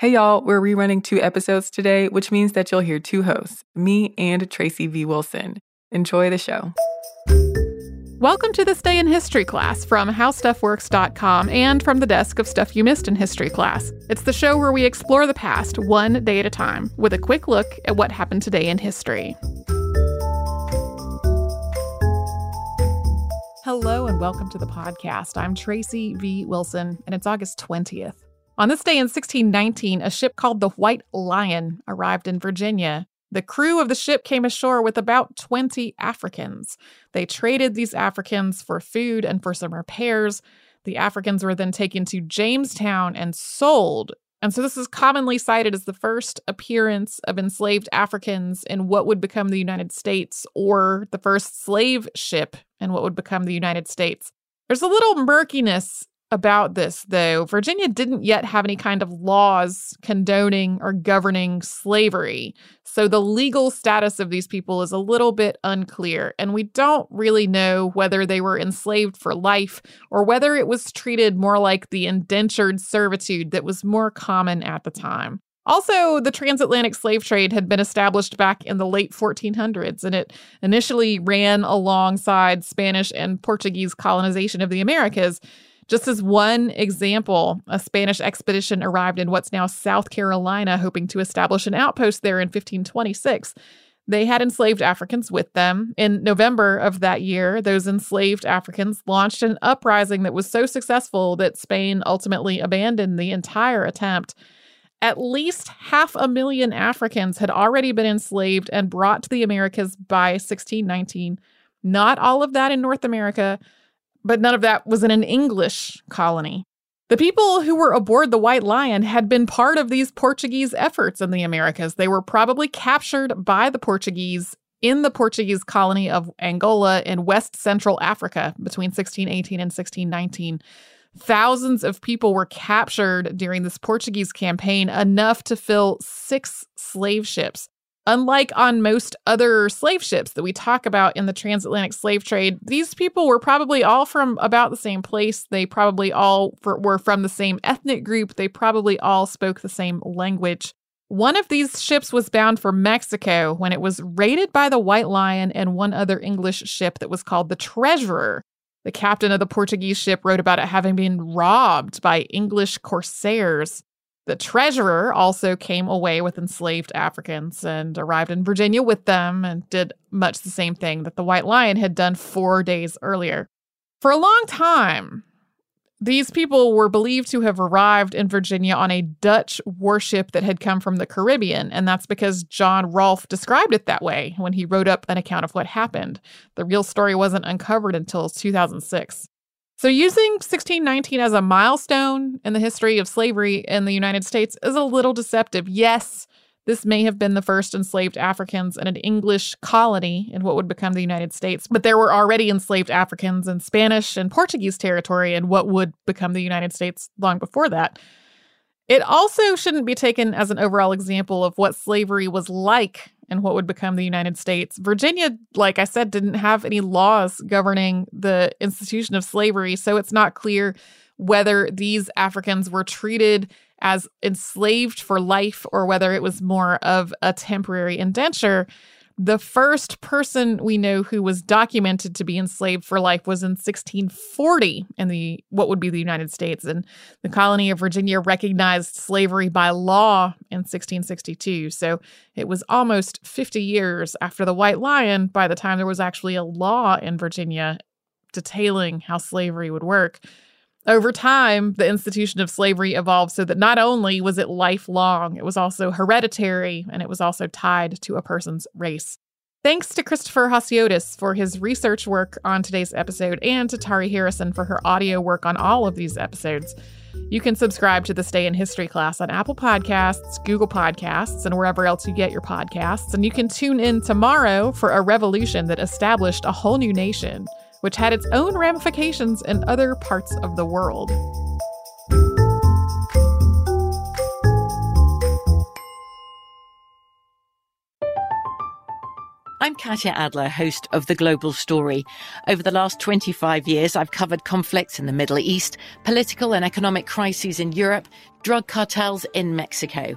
Hey y'all, we're rerunning two episodes today, which means that you'll hear two hosts, me and Tracy V. Wilson. Enjoy the show. Welcome to this day in history class from howstuffworks.com and from the desk of Stuff You Missed in History class. It's the show where we explore the past one day at a time with a quick look at what happened today in history. Hello and welcome to the podcast. I'm Tracy V. Wilson, and it's August 20th. On this day in 1619, a ship called the White Lion arrived in Virginia. The crew of the ship came ashore with about 20 Africans. They traded these Africans for food and for some repairs. The Africans were then taken to Jamestown and sold. And so this is commonly cited as the first appearance of enslaved Africans in what would become the United States or the first slave ship in what would become the United States. There's a little murkiness about this, though. Virginia didn't yet have any kind of laws condoning or governing slavery. So the legal status of these people is a little bit unclear. And we don't really know whether they were enslaved for life or whether it was treated more like the indentured servitude that was more common at the time. Also, the transatlantic slave trade had been established back in the late 1400s, and it initially ran alongside Spanish and Portuguese colonization of the Americas. Just as one example, a Spanish expedition arrived in what's now South Carolina, hoping to establish an outpost there in 1526. They had enslaved Africans with them. In November of that year, those enslaved Africans launched an uprising that was so successful that Spain ultimately abandoned the entire attempt. At least half a million Africans had already been enslaved and brought to the Americas by 1619. Not all of that in North America, but none of that was in an English colony. The people who were aboard the White Lion had been part of these Portuguese efforts in the Americas. They were probably captured by the Portuguese in the Portuguese colony of Angola in West Central Africa between 1618 and 1619. Thousands of people were captured during this Portuguese campaign, enough to fill six slave ships. Unlike on most other slave ships that we talk about in the transatlantic slave trade, these people were probably all from about the same place. They probably all were from the same ethnic group. They probably all spoke the same language. One of these ships was bound for Mexico when it was raided by the White Lion and one other English ship that was called the Treasurer. The captain of the Portuguese ship wrote about it having been robbed by English corsairs. The treasurer also came away with enslaved Africans and arrived in Virginia with them and did much the same thing that the White Lion had done four days earlier. For a long time, These people were believed to have arrived in Virginia on a Dutch warship that had come from the Caribbean, and that's because John Rolfe described it that way when he wrote up an account of what happened. The real story wasn't uncovered until 2006. So, using 1619 as a milestone in the history of slavery in the United States is a little deceptive. Yes, this may have been the first enslaved Africans in an English colony in what would become the United States, but there were already enslaved Africans in Spanish and Portuguese territory in what would become the United States long before that. It also shouldn't be taken as an overall example of what slavery was like in what would become the United States. Virginia, like I said, didn't have any laws governing the institution of slavery, so it's not clear whether these Africans were treated as enslaved for life or whether it was more of a temporary indenture. The first person we know who was documented to be enslaved for life was in 1640 in the what would be the United States and the colony of Virginia recognized slavery by law in 1662. So it was almost 50 years after the White Lion by the time there was actually a law in Virginia detailing how slavery would work. Over time, the institution of slavery evolved so that not only was it lifelong, it was also hereditary and it was also tied to a person's race. Thanks to Christopher Hasiotis for his research work on today's episode and to Tari Harrison for her audio work on all of these episodes. You can subscribe to this day in history class on Apple Podcasts, Google Podcasts, and wherever else you get your podcasts. And you can tune in tomorrow for a revolution that established a whole new nation which had its own ramifications in other parts of the world. I'm Katya Adler, host of The Global Story. Over the last 25 years, I've covered conflicts in the Middle East, political and economic crises in Europe, drug cartels in Mexico.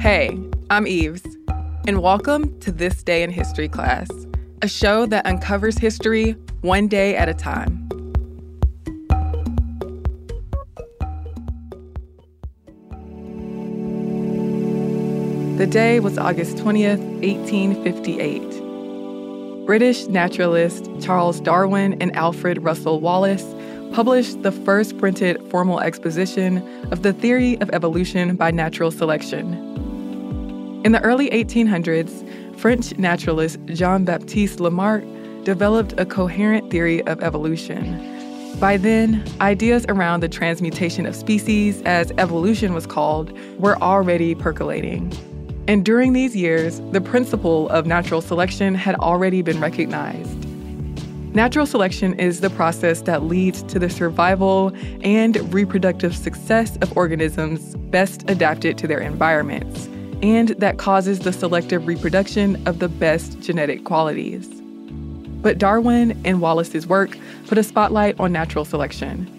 Hey, I'm Eves, and welcome to This Day in History class, a show that uncovers history one day at a time. The day was August 20th, 1858. British naturalist Charles Darwin and Alfred Russel Wallace published the first printed formal exposition of the theory of evolution by natural selection. In the early 1800s, French naturalist Jean Baptiste Lamarck developed a coherent theory of evolution. By then, ideas around the transmutation of species, as evolution was called, were already percolating. And during these years, the principle of natural selection had already been recognized. Natural selection is the process that leads to the survival and reproductive success of organisms best adapted to their environments. And that causes the selective reproduction of the best genetic qualities. But Darwin and Wallace's work put a spotlight on natural selection.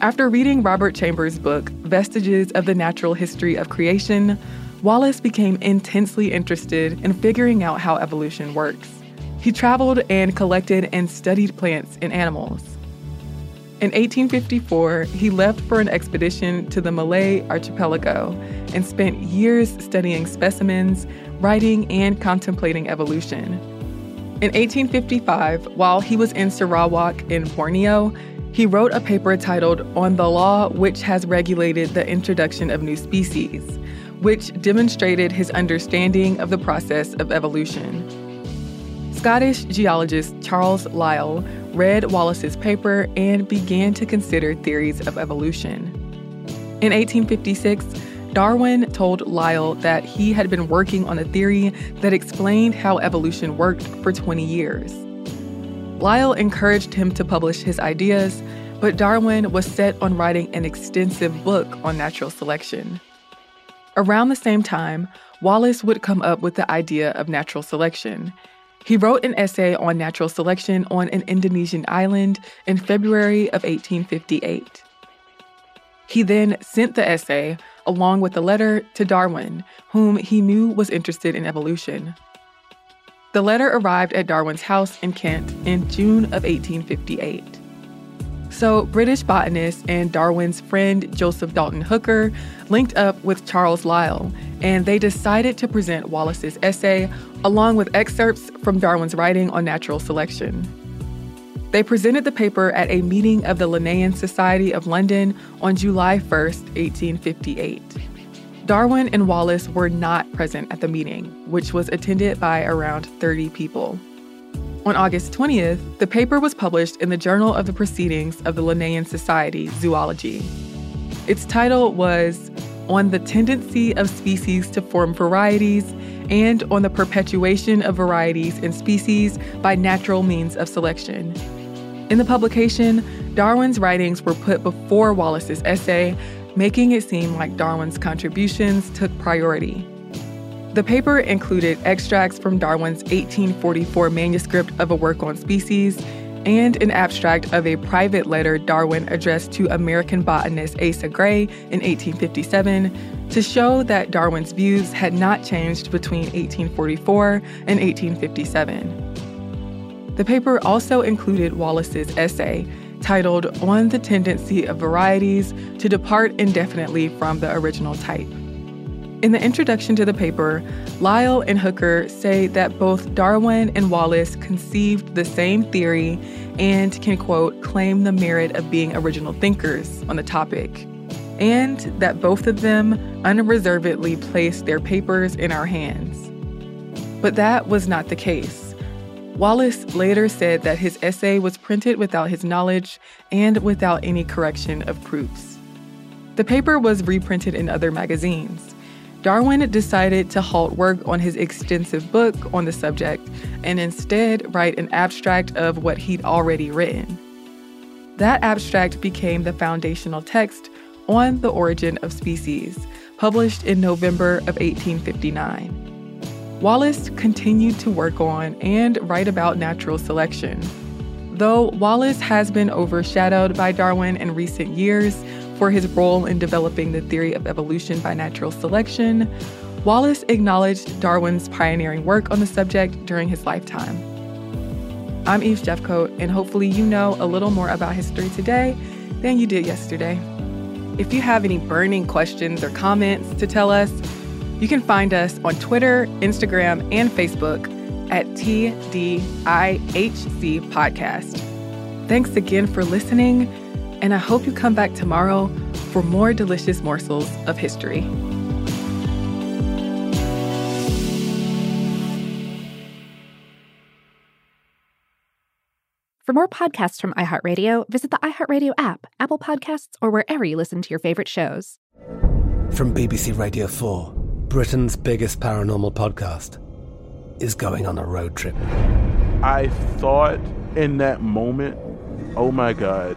After reading Robert Chambers' book, Vestiges of the Natural History of Creation, Wallace became intensely interested in figuring out how evolution works. He traveled and collected and studied plants and animals. In 1854, he left for an expedition to the Malay archipelago and spent years studying specimens, writing, and contemplating evolution. In 1855, while he was in Sarawak in Borneo, he wrote a paper titled On the Law Which Has Regulated the Introduction of New Species, which demonstrated his understanding of the process of evolution. Scottish geologist Charles Lyell read Wallace's paper and began to consider theories of evolution. In 1856, Darwin told Lyell that he had been working on a theory that explained how evolution worked for 20 years. Lyell encouraged him to publish his ideas, but Darwin was set on writing an extensive book on natural selection. Around the same time, Wallace would come up with the idea of natural selection. He wrote an essay on natural selection on an Indonesian island in February of 1858. He then sent the essay, along with the letter, to Darwin, whom he knew was interested in evolution. The letter arrived at Darwin's house in Kent in June of 1858. So, British botanist and Darwin's friend Joseph Dalton Hooker linked up with Charles Lyell, and they decided to present Wallace's essay along with excerpts from Darwin's writing on natural selection. They presented the paper at a meeting of the Linnean Society of London on July 1, 1858. Darwin and Wallace were not present at the meeting, which was attended by around 30 people. On August 20th, the paper was published in the Journal of the Proceedings of the Linnean Society, Zoology. Its title was On the Tendency of Species to Form Varieties and on the Perpetuation of Varieties in Species by Natural Means of Selection. In the publication, Darwin's writings were put before Wallace's essay, making it seem like Darwin's contributions took priority. The paper included extracts from Darwin's 1844 manuscript of a work on species and an abstract of a private letter Darwin addressed to American botanist Asa Gray in 1857 to show that Darwin's views had not changed between 1844 and 1857. The paper also included Wallace's essay titled On the Tendency of Varieties to Depart Indefinitely from the Original Type. In the introduction to the paper, Lyell and Hooker say that both Darwin and Wallace conceived the same theory and can, quote, claim the merit of being original thinkers on the topic, and that both of them unreservedly placed their papers in our hands. But that was not the case. Wallace later said that his essay was printed without his knowledge and without any correction of proofs. The paper was reprinted in other magazines. Darwin decided to halt work on his extensive book on the subject and instead write an abstract of what he'd already written. That abstract became the foundational text on the origin of species, published in November of 1859. Wallace continued to work on and write about natural selection. Though Wallace has been overshadowed by Darwin in recent years, for his role in developing the theory of evolution by natural selection, Wallace acknowledged Darwin's pioneering work on the subject during his lifetime. I'm Eve Jeffcoat, and hopefully, you know a little more about history today than you did yesterday. If you have any burning questions or comments to tell us, you can find us on Twitter, Instagram, and Facebook at TDIHC Podcast. Thanks again for listening and I hope you come back tomorrow for more delicious morsels of history. For more podcasts from iHeartRadio, visit the iHeartRadio app, Apple Podcasts, or wherever you listen to your favorite shows. From BBC Radio 4, Britain's biggest paranormal podcast is going on a road trip. I thought in that moment, oh my God.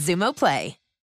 Xumo Play.